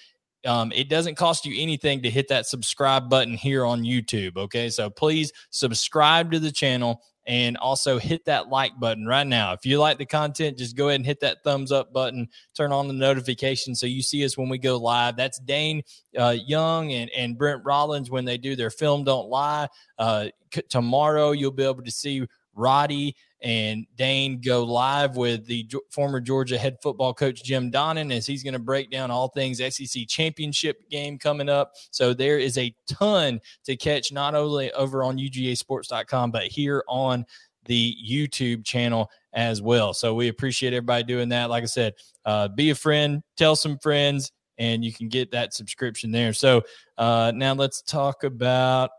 Um, it doesn't cost you anything to hit that subscribe button here on YouTube. Okay. So please subscribe to the channel and also hit that like button right now. If you like the content, just go ahead and hit that thumbs up button, turn on the notification so you see us when we go live. That's Dane uh, Young and, and Brent Rollins when they do their film Don't Lie. Uh, c- tomorrow, you'll be able to see Roddy and Dane go live with the former Georgia head football coach Jim Donnan as he's going to break down all things SEC championship game coming up. So there is a ton to catch not only over on UGAsports.com but here on the YouTube channel as well. So we appreciate everybody doing that. Like I said, uh, be a friend, tell some friends, and you can get that subscription there. So uh, now let's talk about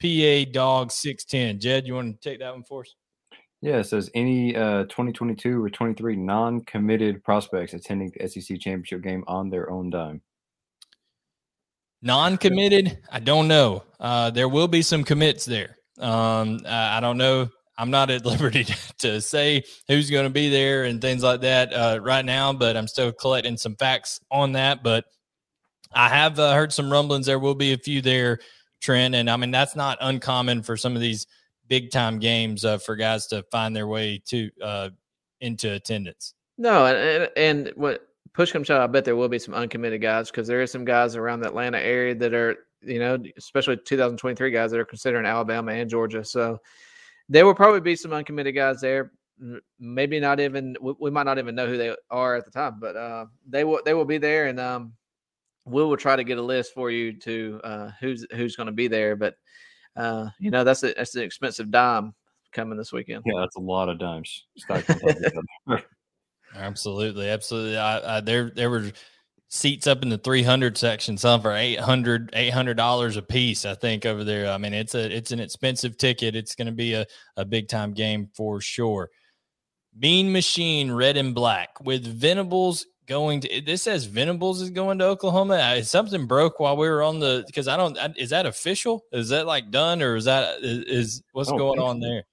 PA Dog 610. Jed, you want to take that one for us? Yeah, it says any uh, 2022 or 23 non committed prospects attending the SEC championship game on their own dime. Non committed, I don't know. Uh, there will be some commits there. Um, I, I don't know. I'm not at liberty to, to say who's going to be there and things like that uh, right now, but I'm still collecting some facts on that. But I have uh, heard some rumblings. There will be a few there Trent. And I mean, that's not uncommon for some of these big time games uh, for guys to find their way to uh, into attendance. No, and, and what push comes shove, I bet there will be some uncommitted guys because there is some guys around the Atlanta area that are, you know, especially 2023 guys that are considering Alabama and Georgia. So there will probably be some uncommitted guys there. Maybe not even we, might not even know who they are at the time, but uh, they will they will be there, and um, we will try to get a list for you to uh, who's who's going to be there. But uh, you know that's a, that's an expensive dime coming this weekend. Yeah, that's a lot of dimes. absolutely, absolutely. I, I, there there were seats up in the 300 section, some for 800 $800 a piece, I think over there. I mean, it's a, it's an expensive ticket. It's going to be a, a big time game for sure. Mean Machine, red and black with Venables going to this says Venables is going to Oklahoma. Something broke while we were on the because I don't is that official? Is that like done or is that is, is what's going on there?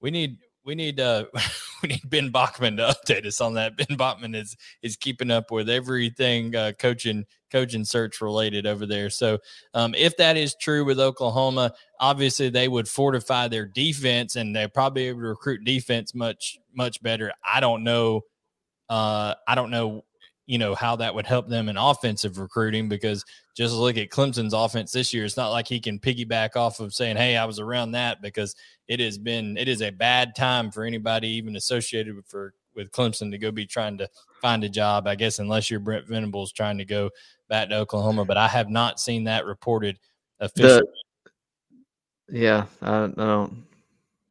We need we need uh we need Ben Bachman to update us on that. Ben Bachman is is keeping up with everything uh, coaching coaching search related over there. So um, if that is true with Oklahoma, obviously they would fortify their defense and they're probably able to recruit defense much much better. I don't know uh, I don't know, you know, how that would help them in offensive recruiting because just look at Clemson's offense this year. It's not like he can piggyback off of saying, "Hey, I was around that," because it has been it is a bad time for anybody even associated with for with Clemson to go be trying to find a job. I guess unless you're Brent Venables trying to go back to Oklahoma, but I have not seen that reported officially. The, yeah, I, I don't.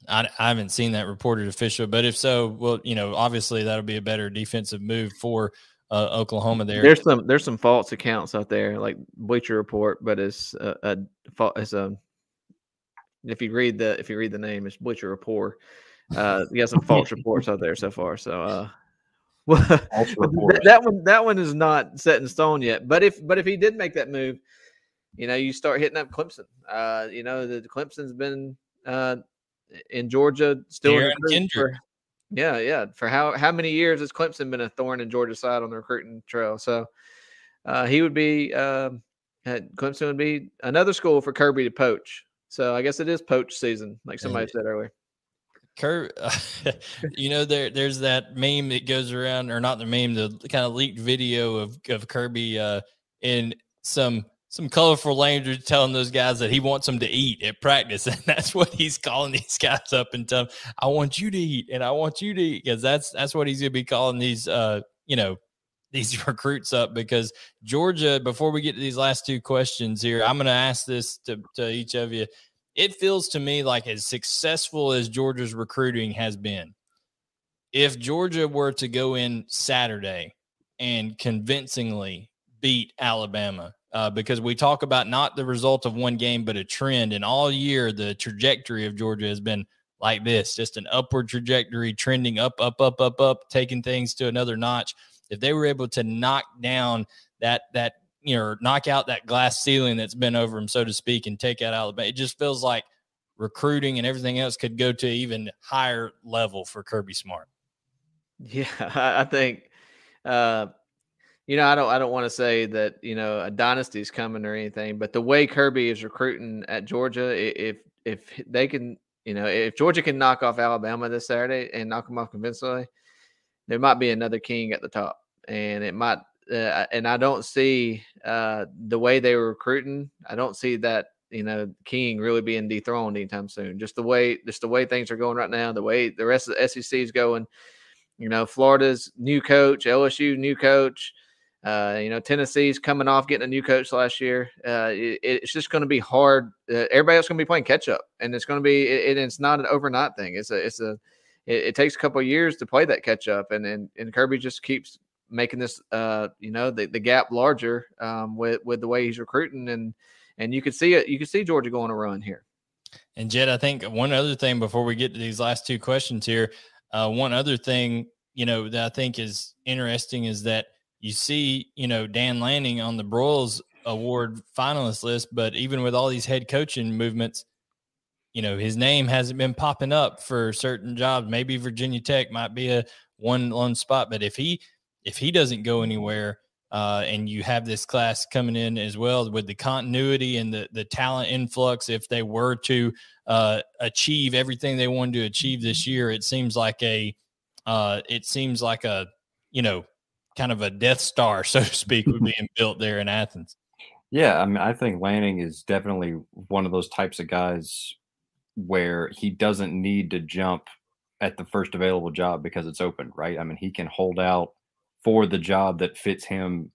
I, I haven't seen that reported official, but if so, well, you know, obviously that'll be a better defensive move for uh, Oklahoma. There, there's some there's some false accounts out there, like Bleacher Report, but it's a, a it's a if you read the if you read the name, it's Bleacher Report. Uh, you got some false reports out there so far. So, uh, well, that, that one that one is not set in stone yet. But if but if he did make that move, you know, you start hitting up Clemson. Uh, you know, the Clemson's been uh in Georgia still in for, yeah, yeah. For how how many years has Clemson been a thorn in Georgia's side on the recruiting trail? So uh, he would be uh, Clemson would be another school for Kirby to poach. So I guess it is poach season, like somebody said earlier. Kirby, you know, there there's that meme that goes around, or not the meme, the kind of leaked video of of Kirby uh, in some some colorful language telling those guys that he wants them to eat at practice. And that's what he's calling these guys up and telling I want you to eat and I want you to eat because that's that's what he's gonna be calling these uh, you know, these recruits up because Georgia, before we get to these last two questions here, I'm gonna ask this to, to each of you. It feels to me like as successful as Georgia's recruiting has been, if Georgia were to go in Saturday and convincingly beat Alabama, uh, because we talk about not the result of one game, but a trend. And all year, the trajectory of Georgia has been like this just an upward trajectory, trending up, up, up, up, up, taking things to another notch. If they were able to knock down that, that, you know, knock out that glass ceiling that's been over them, so to speak, and take out Alabama, it just feels like recruiting and everything else could go to even higher level for Kirby Smart. Yeah, I think uh, you know, I don't I don't want to say that, you know, a dynasty is coming or anything, but the way Kirby is recruiting at Georgia, if if they can, you know, if Georgia can knock off Alabama this Saturday and knock them off convincingly, there might be another king at the top. And it might uh, and I don't see uh, the way they were recruiting, I don't see that you know King really being dethroned anytime soon. Just the way just the way things are going right now, the way the rest of the SEC is going. You know, Florida's new coach, LSU new coach. Uh, you know, Tennessee's coming off getting a new coach last year. Uh, it, it's just going to be hard. Uh, everybody else going to be playing catch up, and it's going to be. It, it's not an overnight thing. It's a. It's a. It, it, takes a couple years to play that catch up, and and, and Kirby just keeps making this. Uh, you know, the, the gap larger um, with with the way he's recruiting, and and you could see it. You can see Georgia going to run here. And Jed, I think one other thing before we get to these last two questions here, uh, one other thing you know that I think is interesting is that you see, you know, Dan Lanning on the Broyles Award finalist list, but even with all these head coaching movements, you know, his name hasn't been popping up for certain jobs. Maybe Virginia Tech might be a one lone spot, but if he if he doesn't go anywhere, uh, and you have this class coming in as well with the continuity and the the talent influx, if they were to uh, achieve everything they wanted to achieve this year, it seems like a uh, it seems like a you know kind of a Death Star, so to speak, was being built there in Athens. Yeah, I mean, I think Lanning is definitely one of those types of guys where he doesn't need to jump at the first available job because it's open, right? I mean, he can hold out for the job that fits him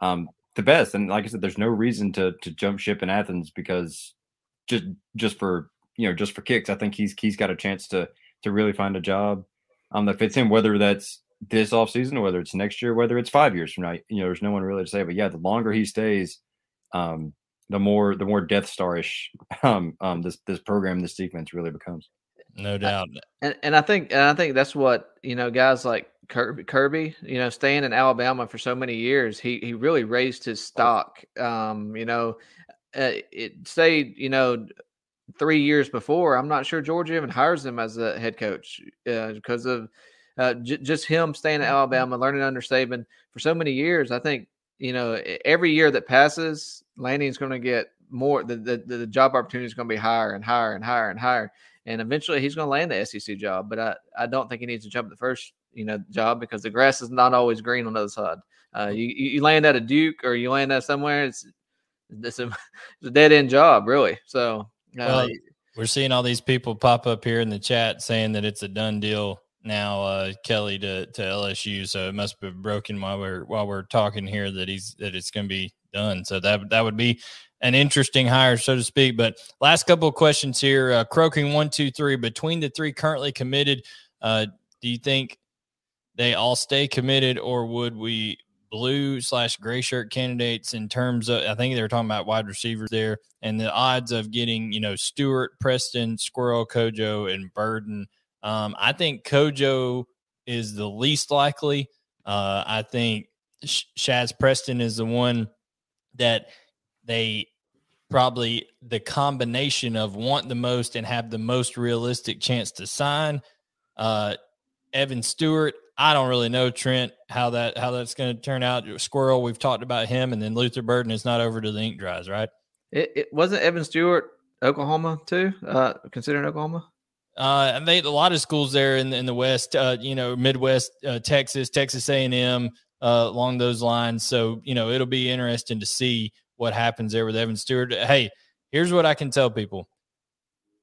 um, the best. And like I said, there's no reason to to jump ship in Athens because just just for you know just for kicks. I think he's he's got a chance to to really find a job um, that fits him, whether that's this offseason, whether it's next year, whether it's five years from now. You know, there's no one really to say. But yeah, the longer he stays, um, the more the more Death Starish um, um, this this program, this defense really becomes. No doubt. And and I think and I think that's what you know guys like Kirby, Kirby, you know, staying in Alabama for so many years, he he really raised his stock. Um, you know, uh, it say you know three years before, I'm not sure Georgia even hires him as a head coach uh, because of uh, j- just him staying at mm-hmm. Alabama, learning under Saban for so many years. I think you know every year that passes, Lanning's going to get more. The, the the job opportunity is going to be higher and higher and higher and higher, and eventually he's going to land the SEC job. But I I don't think he needs to jump the first you know job because the grass is not always green on the other side. Uh, you you land at a Duke or you land at somewhere, it's it's a, it's a dead end job, really. So well, we're seeing all these people pop up here in the chat saying that it's a done deal now, uh, Kelly to, to LSU. So it must be broken while we're while we're talking here that he's that it's going to be done. So that that would be an interesting hire, so to speak. But last couple of questions here. Uh, croaking one, two, three. Between the three currently committed, uh, do you think they all stay committed, or would we blue slash gray shirt candidates in terms of I think they were talking about wide receivers there and the odds of getting, you know, Stewart, Preston, Squirrel, Kojo, and Burden. Um, I think Kojo is the least likely. Uh, I think Shazz Preston is the one that they probably the combination of want the most and have the most realistic chance to sign. Uh, Evan Stewart, I don't really know Trent how that how that's going to turn out. Squirrel, we've talked about him, and then Luther Burden is not over to the ink dries, right? It, it wasn't Evan Stewart, Oklahoma too. Uh, considering Oklahoma. Uh, and they a lot of schools there in in the West, uh, you know, Midwest, uh, Texas, Texas A and M, uh, along those lines. So you know, it'll be interesting to see what happens there with Evan Stewart. Hey, here's what I can tell people: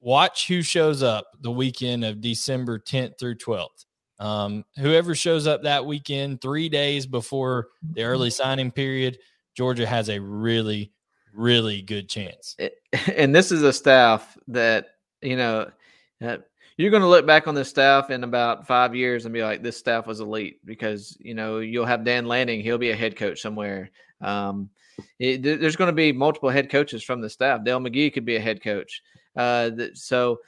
watch who shows up the weekend of December 10th through 12th. Um, whoever shows up that weekend, three days before the early signing period, Georgia has a really, really good chance. And this is a staff that, you know, uh, you're going to look back on this staff in about five years and be like, this staff was elite because, you know, you'll have Dan Lanning, he'll be a head coach somewhere. Um, it, there's going to be multiple head coaches from the staff. Dell McGee could be a head coach. Uh, so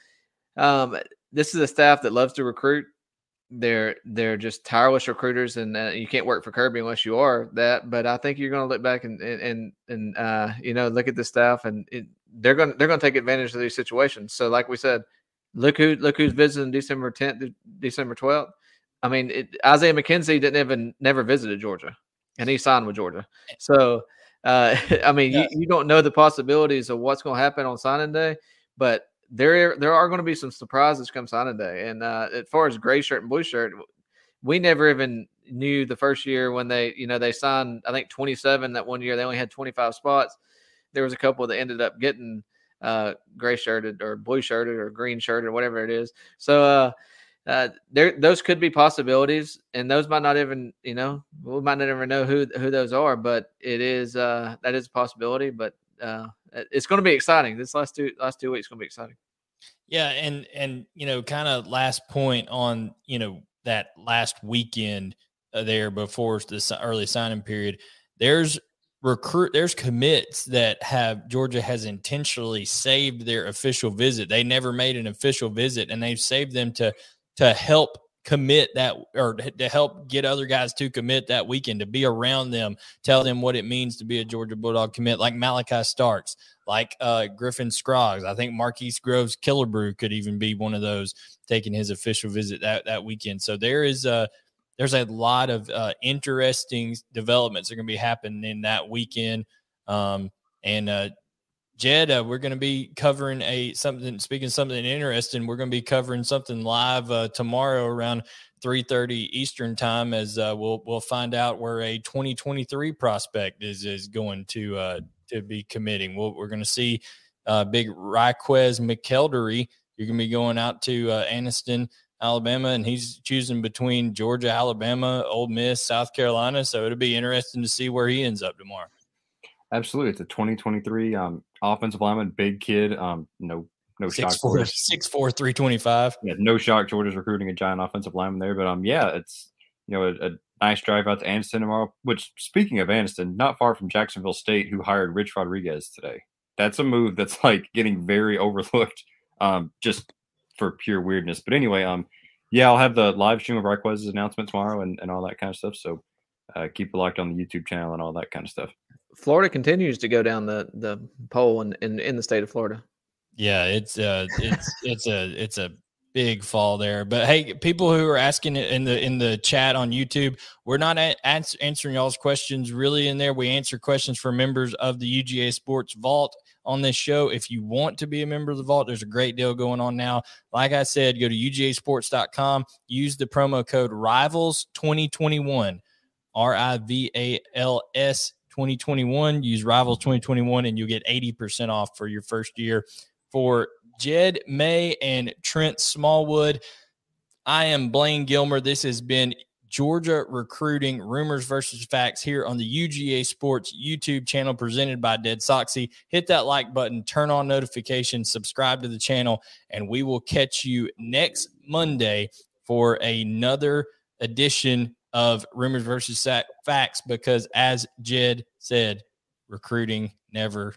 um, this is a staff that loves to recruit they're they're just tireless recruiters, and uh, you can't work for Kirby unless you are that. But I think you're going to look back and and and uh, you know look at the staff, and it, they're going they're going to take advantage of these situations. So, like we said, look who look who's visiting December 10th, December 12th. I mean, it, Isaiah McKenzie didn't even never visited Georgia, and he signed with Georgia. So, uh, I mean, yeah. you, you don't know the possibilities of what's going to happen on signing day, but there there are going to be some surprises come signing day. And uh, as far as gray shirt and blue shirt, we never even knew the first year when they you know they signed I think 27 that one year they only had 25 spots. There was a couple that ended up getting uh, gray shirted or blue shirted or green shirted or whatever it is. So uh, uh, there those could be possibilities, and those might not even you know we might not ever know who who those are, but it is uh, that is a possibility. But uh, it's going to be exciting. This last two last two weeks going to be exciting. Yeah, and and you know, kind of last point on you know that last weekend uh, there before the early signing period. There's recruit there's commits that have Georgia has intentionally saved their official visit. They never made an official visit and they've saved them to to help commit that or to help get other guys to commit that weekend to be around them tell them what it means to be a georgia bulldog commit like malachi starks like uh, griffin scroggs i think marquise groves killebrew could even be one of those taking his official visit that, that weekend so there is a there's a lot of uh, interesting developments that are going to be happening in that weekend um, and uh, Jed, uh, we're going to be covering a something. Speaking something interesting, we're going to be covering something live uh, tomorrow around three thirty Eastern time, as uh, we'll we'll find out where a twenty twenty three prospect is is going to uh, to be committing. we we are going to see uh, big Ryquez McKeldery. You're going to be going out to uh, Anniston, Alabama, and he's choosing between Georgia, Alabama, Ole Miss, South Carolina. So it'll be interesting to see where he ends up tomorrow. Absolutely, it's a 2023 um, offensive lineman, big kid. Um, no, no six, shock. Four, six four, three twenty five. Yeah, no shock. Georgia's recruiting a giant offensive lineman there, but um, yeah, it's you know, a, a nice drive out to Anniston tomorrow. Which, speaking of Anniston, not far from Jacksonville State, who hired Rich Rodriguez today. That's a move that's like getting very overlooked, um, just for pure weirdness. But anyway, um, yeah, I'll have the live stream of Raquez's announcement tomorrow and, and all that kind of stuff. So uh, keep it locked on the YouTube channel and all that kind of stuff. Florida continues to go down the the pole in, in, in the state of Florida. Yeah, it's uh it's it's a it's a big fall there. But hey, people who are asking in the in the chat on YouTube, we're not a- ans- answering y'all's questions really in there. We answer questions for members of the UGA Sports Vault on this show. If you want to be a member of the Vault, there's a great deal going on now. Like I said, go to UGAsports.com, use the promo code Rivals 2021, R I V A L S 2021. Use Rivals 2021, and you'll get 80% off for your first year. For Jed May and Trent Smallwood, I am Blaine Gilmer. This has been Georgia Recruiting Rumors versus Facts here on the UGA Sports YouTube channel presented by Dead Soxy. Hit that like button, turn on notifications, subscribe to the channel, and we will catch you next Monday for another edition of Rumors versus Facts because, as Jed said, recruiting never